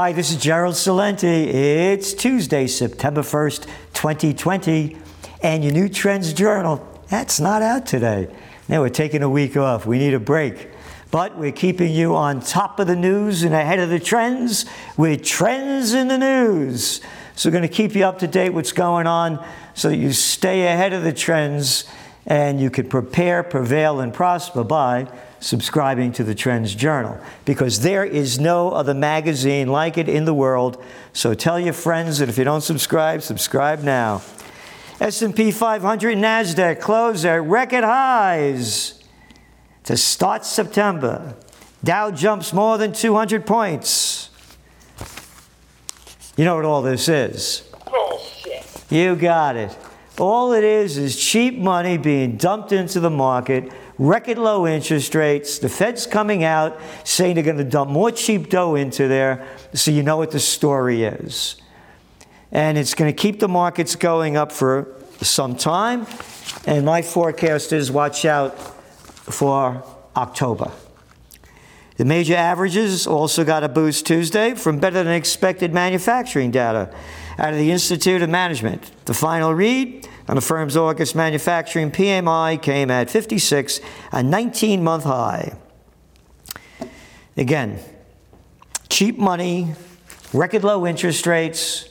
Hi, this is Gerald Celente. It's Tuesday, September 1st, 2020, and your new Trends Journal, that's not out today. Now we're taking a week off. We need a break. But we're keeping you on top of the news and ahead of the trends with Trends in the News. So we're going to keep you up to date what's going on so that you stay ahead of the trends and you can prepare, prevail, and prosper by subscribing to the Trends Journal because there is no other magazine like it in the world. So tell your friends that if you don't subscribe, subscribe now. S&P 500 and Nasdaq close at record highs to start September. Dow jumps more than 200 points. You know what all this is? Bullshit. You got it. All it is is cheap money being dumped into the market, record low interest rates. The Fed's coming out saying they're going to dump more cheap dough into there, so you know what the story is. And it's going to keep the markets going up for some time. And my forecast is watch out for October. The major averages also got a boost Tuesday from better than expected manufacturing data out of the Institute of Management. The final read on the firm's August manufacturing PMI came at 56, a 19 month high. Again, cheap money, record low interest rates,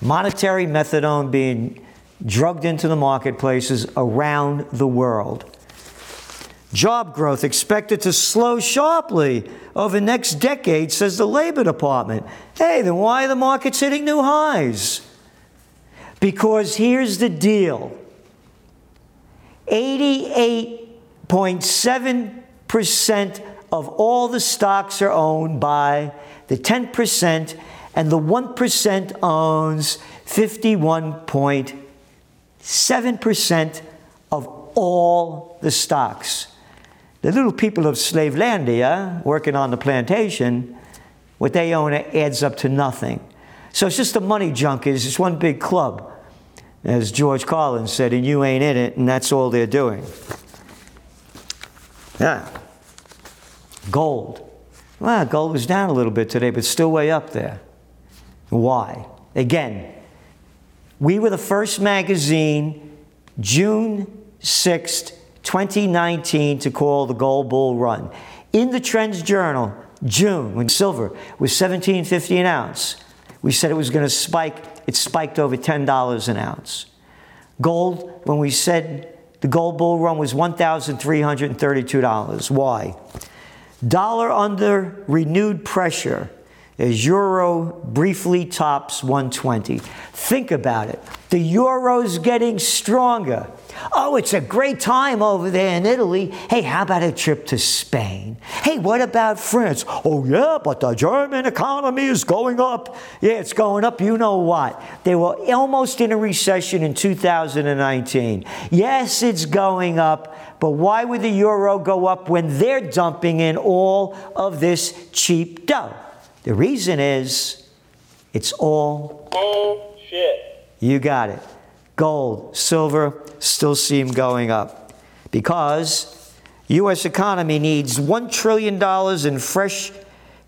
monetary methadone being drugged into the marketplaces around the world. Job growth expected to slow sharply over the next decade, says the Labor Department. Hey, then why are the markets hitting new highs? Because here's the deal 88.7% of all the stocks are owned by the 10%, and the 1% owns 51.7% of all the stocks. The little people of Slavelandia working on the plantation, what they own adds up to nothing. So it's just a money junkies. It's one big club, as George Carlin said, and you ain't in it, and that's all they're doing. Yeah. Gold. Well, gold was down a little bit today, but still way up there. Why? Again, we were the first magazine, June 6th, 2019, to call the gold bull run. In the Trends Journal, June, when silver was 17.50 an ounce, we said it was going to spike. It spiked over $10 an ounce. Gold, when we said the gold bull run was $1,332. Why? Dollar under renewed pressure euro briefly tops 120. Think about it. The euro's getting stronger. Oh, it's a great time over there in Italy. Hey, how about a trip to Spain? Hey, what about France? Oh, yeah, but the German economy is going up. Yeah, it's going up. You know what? They were almost in a recession in 2019. Yes, it's going up, but why would the euro go up when they're dumping in all of this cheap dough? The reason is it's all Bullshit. you got it. Gold, silver still seem going up because US economy needs 1 trillion dollars in fresh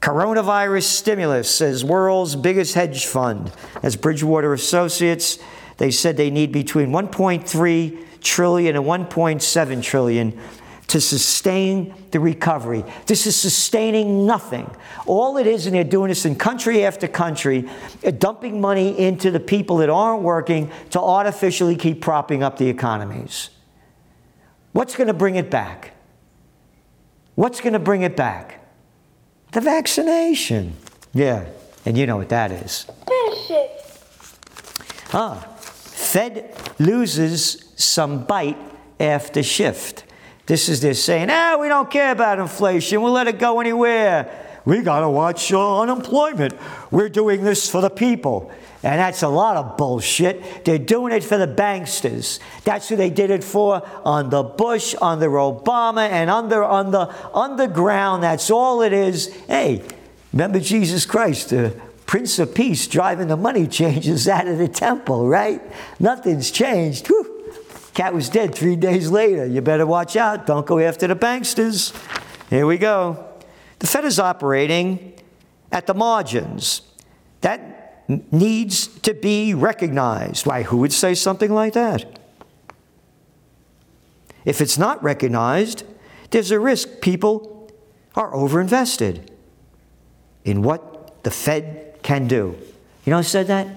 coronavirus stimulus says world's biggest hedge fund. As Bridgewater Associates, they said they need between 1.3 trillion and 1.7 trillion to sustain the recovery. This is sustaining nothing. All it is, and they're doing this in country after country, uh, dumping money into the people that aren't working to artificially keep propping up the economies. What's going to bring it back? What's going to bring it back? The vaccination. Yeah, and you know what that is. Ah, Fed loses some bite after shift. This is this saying, ah, we don't care about inflation. We'll let it go anywhere. We got to watch uh, unemployment. We're doing this for the people. And that's a lot of bullshit. They're doing it for the banksters. That's who they did it for under Bush, under Obama, and under, under, underground. That's all it is. Hey, remember Jesus Christ, the Prince of Peace driving the money changers out of the temple, right? Nothing's changed. Whew. Cat was dead three days later. You better watch out. Don't go after the banksters. Here we go. The Fed is operating at the margins. That needs to be recognized. Why, who would say something like that? If it's not recognized, there's a risk people are overinvested in what the Fed can do. You know who said that?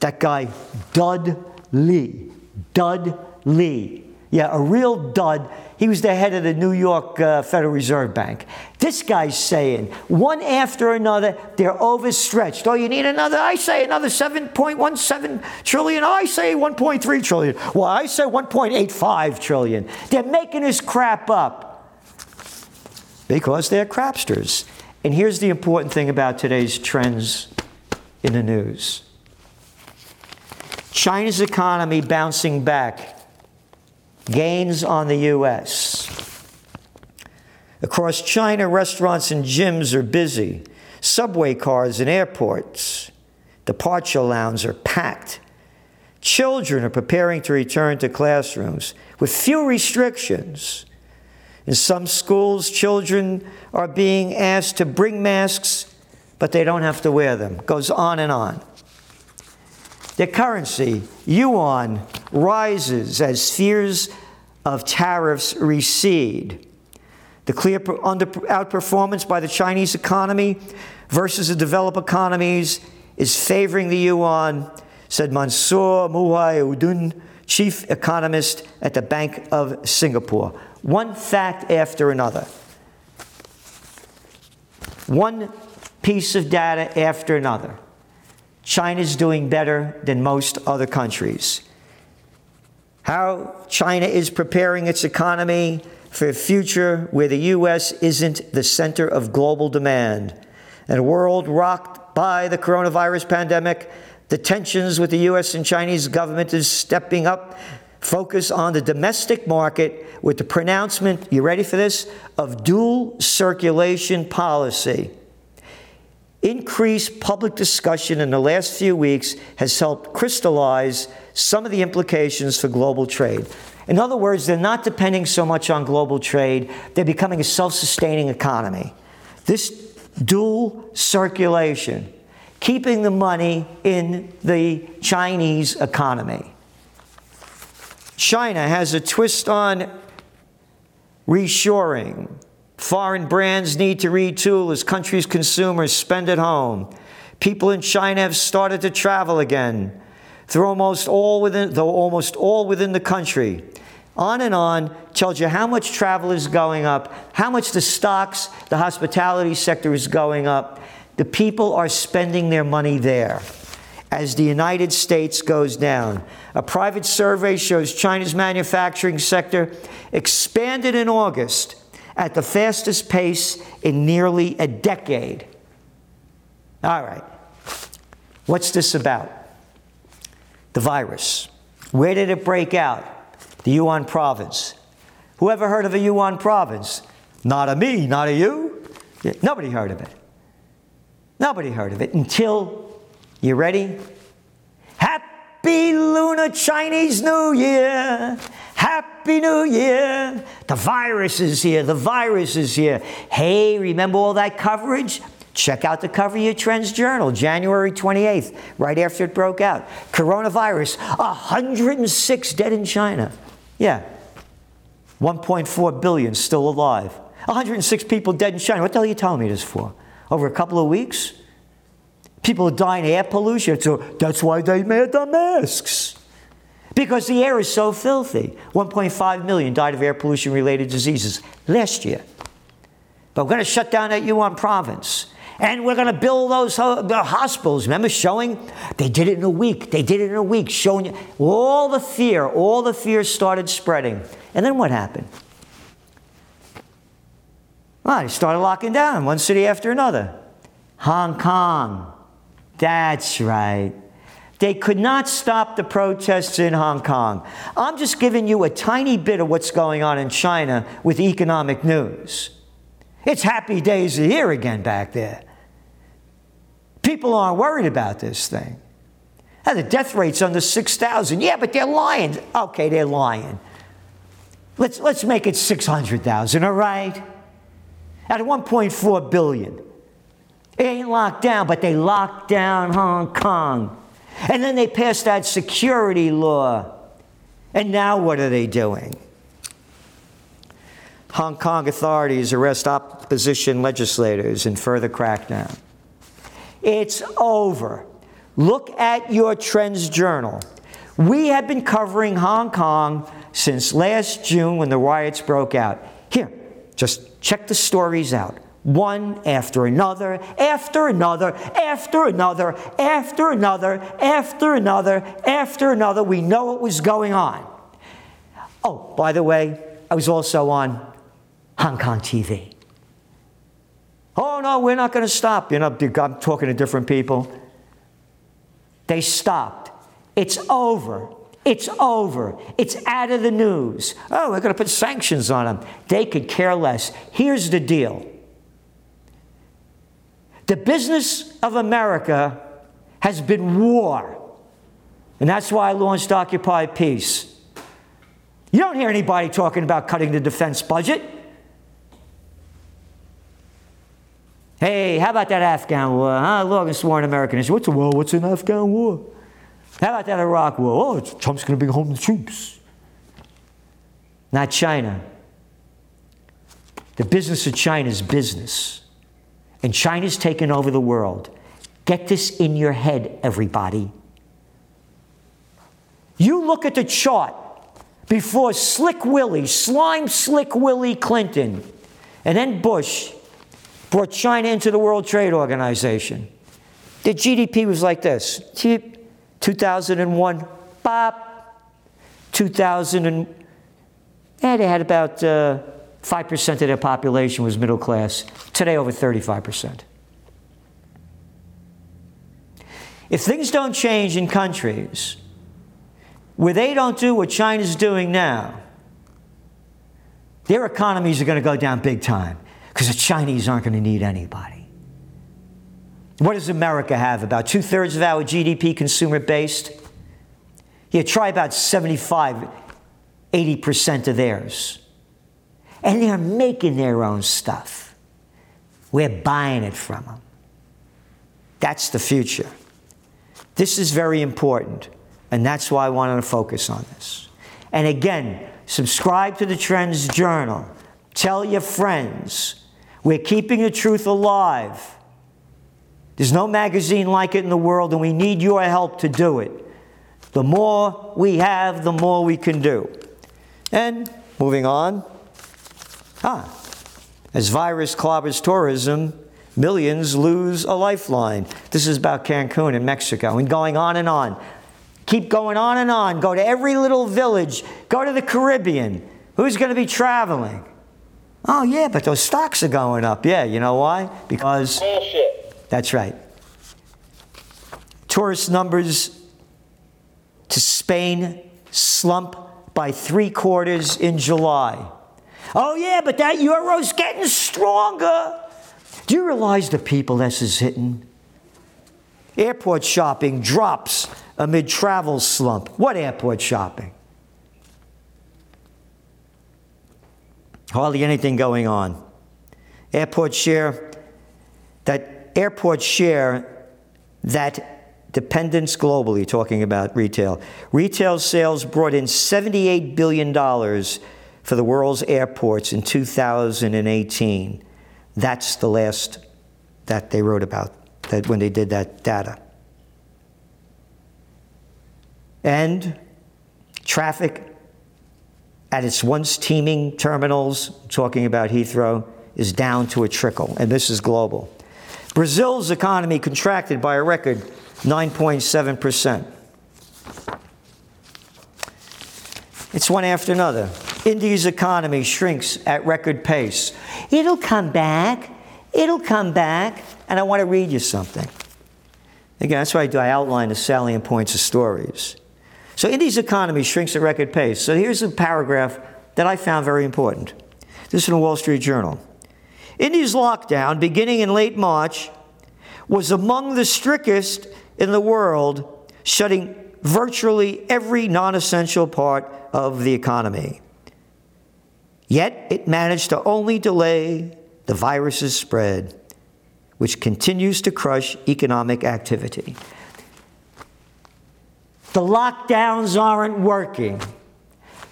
That guy, Dud Lee. Dud Lee. Yeah, a real dud. He was the head of the New York uh, Federal Reserve Bank. This guy's saying, one after another, they're overstretched. Oh, you need another? I say another 7.17 trillion. I say 1.3 trillion. Well, I say 1.85 trillion. They're making this crap up because they're crapsters. And here's the important thing about today's trends in the news China's economy bouncing back gains on the U.S. Across China, restaurants and gyms are busy. Subway cars and airports, departure lounges are packed. Children are preparing to return to classrooms with few restrictions. In some schools, children are being asked to bring masks, but they don't have to wear them. Goes on and on. Their currency, yuan, rises as fears of tariffs recede. The clear outperformance by the Chinese economy versus the developed economies is favoring the yuan, said Mansoor Mohi-uddin, chief economist at the Bank of Singapore. One fact after another. One piece of data after another. China's doing better than most other countries. How China is preparing its economy for a future where the U.S. isn't the center of global demand. In a world rocked by the coronavirus pandemic, the tensions with the U.S. and Chinese government is stepping up. Focus on the domestic market with the pronouncement, you ready for this, of dual circulation policy. Increased public discussion in the last few weeks has helped crystallize some of the implications for global trade. In other words, they're not depending so much on global trade, they're becoming a self sustaining economy. This dual circulation, keeping the money in the Chinese economy. China has a twist on reshoring. Foreign brands need to retool as countries' consumers spend at home. People in China have started to travel again, through almost all within, though almost all within the country. On and on tells you how much travel is going up, how much the stocks, the hospitality sector is going up. The people are spending their money there as the United States goes down. A private survey shows China's manufacturing sector expanded in August at the fastest pace in nearly a decade. All right. What's this about? The virus. Where did it break out? The Wuhan province. Who ever heard of a Wuhan province? Not a me, not a you. Nobody heard of it. Nobody heard of it until, you ready? Happy Lunar Chinese New Year! Happy New Year! The virus is here, the virus is here. Hey, remember all that coverage? Check out the cover of your Trends Journal, January 28th, right after it broke out. Coronavirus, 106 dead in China. Yeah. 1.4 billion still alive. 106 people dead in China. What the hell are you telling me this for? Over a couple of weeks? People are dying of air pollution, so that's why they made the masks. Because the air is so filthy. 1.5 million died of air pollution related diseases last year. But we're going to shut down that Wuhan province. And we're going to build those hospitals. Remember showing? They did it in a week. They did it in a week, showing you all the fear, all the fear started spreading. And then what happened? Well, they started locking down one city after another. Hong Kong. That's right. They could not stop the protests in Hong Kong. I'm just giving you a tiny bit of what's going on in China with economic news. It's happy days here again back there. People aren't worried about this thing. Now, the death rate's under 6,000. Yeah, but they're lying. Okay, they're lying. Let's, let's make it 600,000, all right? At 1.4 billion. It ain't locked down, but they locked down Hong Kong. And then they passed that security law. And now what are they doing? Hong Kong authorities arrest opposition legislators in further crackdown. It's over. Look at your Trends Journal. We have been covering Hong Kong since last June when the riots broke out. Here, just check the stories out. One after another, after another, after another, after another, after another, after another. We know what was going on. Oh, by the way, I was also on Hong Kong TV. Oh, no, we're not going to stop. You know, I'm talking to different people. They stopped. It's over. It's over. It's out of the news. Oh, we're going to put sanctions on them. They could care less. Here's the deal the business of America has been war. And that's why I launched Occupy Peace. You don't hear anybody talking about cutting the defense budget. Hey, how about that Afghan war? Huh? Logan swore an American. What's a war? What's an Afghan war? How about that Iraq war? Oh, Trump's going to bring home the troops. Not China. The business of China is business. And China's taken over the world. Get this in your head, everybody. You look at the chart before Slick Willie, Slime Slick Willie Clinton, and then Bush brought China into the World Trade Organization. The GDP was like this 2001, bop, 2000, and yeah, they had about uh, 5% of their population was middle class. Today, over 35%. If things don't change in countries where they don't do what China's doing now, their economies are going to go down big time because the Chinese aren't going to need anybody. What does America have? About two thirds of our GDP consumer based? Yeah, try about 75, 80% of theirs. And they're making their own stuff. We're buying it from them. That's the future. This is very important, and that's why I wanted to focus on this. And again, subscribe to the Trends Journal. Tell your friends. We're keeping the truth alive. There's no magazine like it in the world, and we need your help to do it. The more we have, the more we can do. And moving on. Ah, as virus clobbers tourism, millions lose a lifeline. This is about Cancun in Mexico, and going on and on. Keep going on and on. Go to every little village. Go to the Caribbean. Who's going to be traveling? Oh, yeah, but those stocks are going up. Yeah, you know why? Because. Bullshit. That's right. Tourist numbers to Spain slump by three quarters in July. Oh, yeah, but that euro's getting stronger. Do you realize the people this is hitting? Airport shopping drops amid travel slump. What airport shopping? Hardly anything going on. Airport share, that airport share, that dependence globally, talking about retail. Retail sales brought in $78 billion for the world's airports in 2018. That's the last that they wrote about that when they did that data. And traffic at its once teeming terminals, talking about Heathrow, is down to a trickle, and this is global. Brazil's economy contracted by a record 9.7%. It's one after another. India's economy shrinks at record pace. It'll come back. It'll come back. And I want to read you something. Again, that's why I do. I outline the salient points of stories. So India's economy shrinks at record pace. So here's a paragraph that I found very important. This is in the Wall Street Journal. India's lockdown, beginning in late March, was among the strictest in the world, shutting virtually every non essential part of the economy. Yet it managed to only delay the virus's spread. which continues to crush economic activity. The lockdowns aren't working.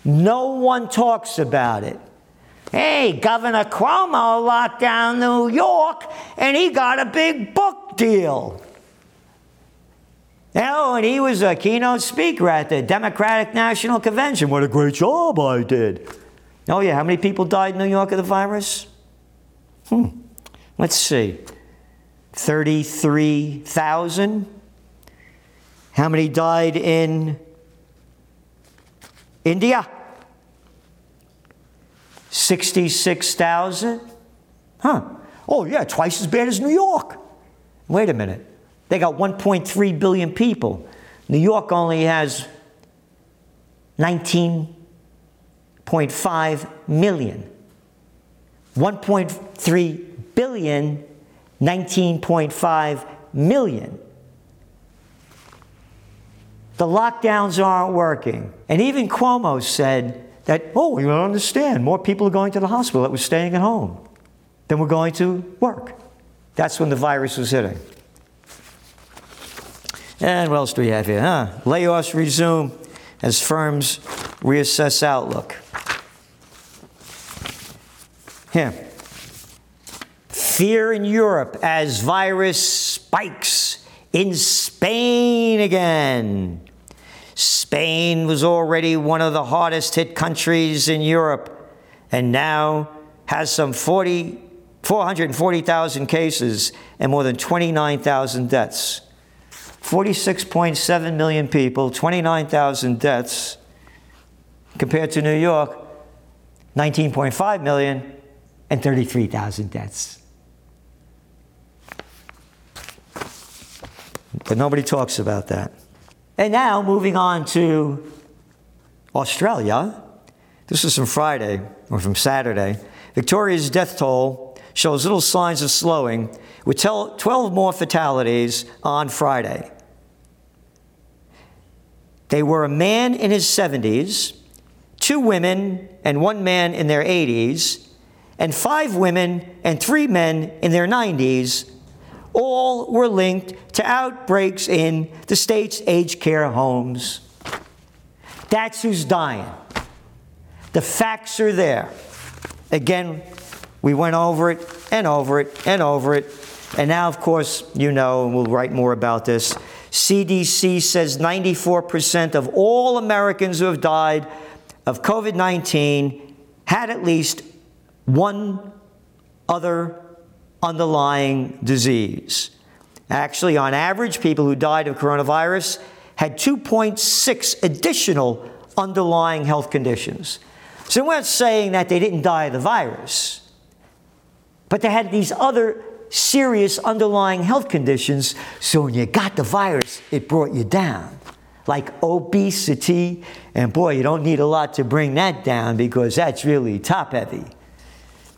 No one talks about it. Hey, Governor Cuomo locked down New York and he got a big book deal. Oh, and he was a keynote speaker at the Democratic National Convention. What a great job I did. Oh, yeah, how many people died in New York of the virus? Hmm. Let's see. 33,000. How many died in India? 66,000. Huh. Oh, yeah, twice as bad as New York. Wait a minute. They got 1.3 billion people. New York only has 19.5 million. 1.3 billion, 19.5 million. The lockdowns aren't working. And even Cuomo said that, oh, you don't understand, more people are going to the hospital that were staying at home than were going to work. That's when the virus was hitting. And what else do we have here? Huh? Layoffs resume as firms reassess outlook. Here. Fear in Europe as virus spikes in Spain again. Spain was already one of the hardest hit countries in Europe and now has some 40, 440,000 cases and more than 29,000 deaths. 46.7 million people, 29,000 deaths, compared to New York, 19.5 million and 33,000 deaths. But nobody talks about that. And now, moving on to Australia. This is from Friday or from Saturday. Victoria's death toll shows little signs of slowing, with 12 more fatalities on Friday. They were a man in his 70s, two women and one man in their 80s, and five women and three men in their 90s. All were linked to outbreaks in the state's aged care homes. That's who's dying. The facts are there. Again, we went over it and over it and over it. And now, of course, you know, and we'll write more about this. CDC says 94% of all Americans who have died of COVID 19 had at least one other underlying disease. Actually, on average, people who died of coronavirus had 2.6 additional underlying health conditions. So we're not saying that they didn't die of the virus, but they had these other serious underlying health conditions. So when you got the virus, it brought you down. Like obesity, and boy, you don't need a lot to bring that down because that's really top heavy.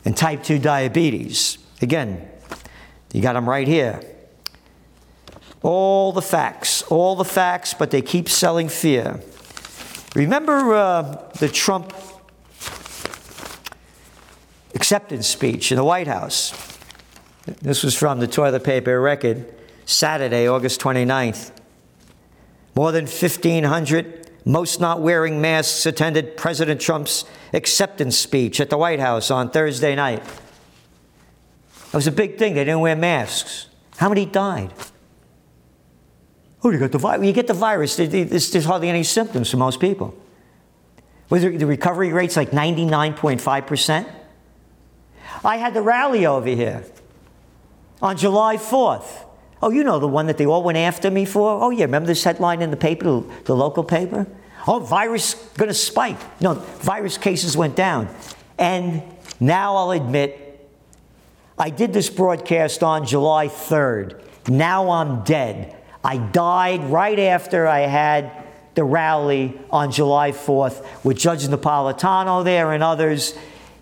And type 2 diabetes. Again, you got them right here. All the facts, all the facts, but they keep selling fear. Remember uh, the Trump acceptance speech in the White House? This was from the toilet paper record, Saturday, August 29th. More than 1,500, most not wearing masks, attended President Trump's acceptance speech at the White House on Thursday night. It was a big thing. They didn't wear masks. How many died? Oh, you got the virus. You get the virus, there's hardly any symptoms for most people. Was the recovery rate's like 99.5%? I had the rally over here on July 4th. Oh, you know the one that they all went after me for? Oh, yeah, remember this headline in the paper, the, local paper? Oh, virus going to spike. No, virus cases went down. And now I'll admit, I did this broadcast on July 3rd. Now I'm dead. I died right after I had the rally on July 4th with Judge Napolitano there and others.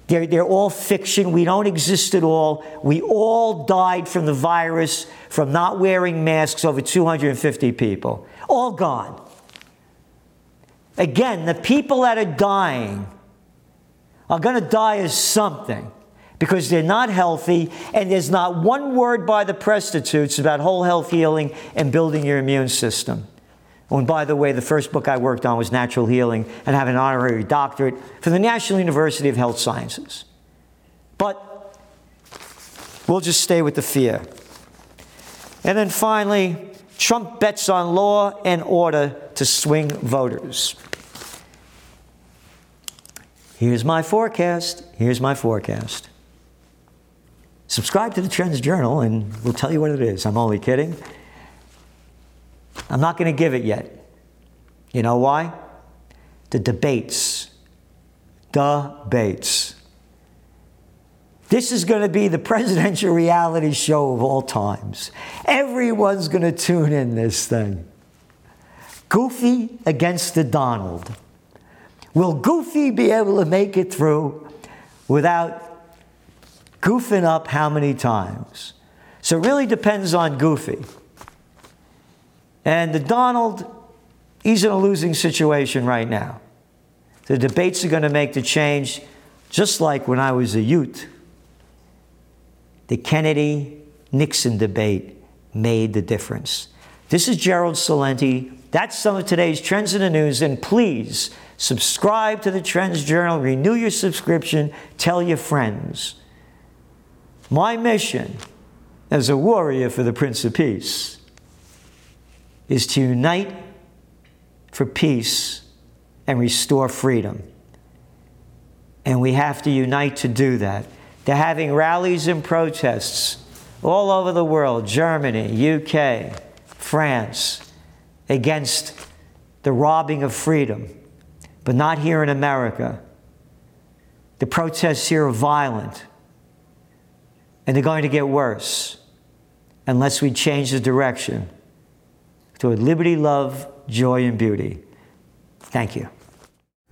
They're, they're all fiction. We don't exist at all. We all died from the virus from not wearing masks, over 250 people. All gone. Again, the people that are dying are going to die as something, because they're not healthy, and there's not one word by the prostitutes about whole health healing and building your immune system. Oh, and by the way, the first book I worked on was Natural Healing and have an honorary doctorate from the National University of Health Sciences. But we'll just stay with the fear. And then finally, Trump bets on law and order to swing voters. Here's my forecast. Here's my forecast. Subscribe to the Trends Journal and we'll tell you what it is. I'm only kidding. I'm not going to give it yet. You know why? The debates. Debates. This is going to be the presidential reality show of all times. Everyone's going to tune in this thing. Goofy against the Donald. Will Goofy be able to make it through without goofing up how many times. So it really depends on Goofy. And the Donald, he's in a losing situation right now. The debates are going to make the change, just like when I was a youth. The Kennedy Nixon debate made the difference. This is Gerald Celente. That's some of today's trends in the news. And please subscribe to the Trends Journal, renew your subscription, tell your friends. My mission as a warrior for the Prince of Peace is to unite for peace and restore freedom. And we have to unite to do that. They're having rallies and protests all over the world Germany, UK, France against the robbing of freedom, but not here in America. The protests here are violent and they're going to get worse unless we change the direction toward liberty, love, joy, and beauty. Thank you.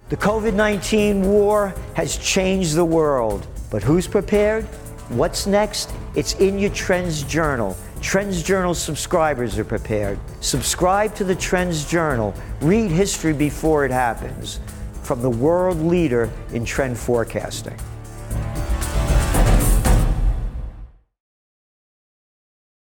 The COVID 19 war has changed the world, but who's prepared? What's next? It's in your Trends Journal. Trends Journal subscribers are prepared. Subscribe to the Trends Journal. Read history before it happens from the world leader in trend forecasting.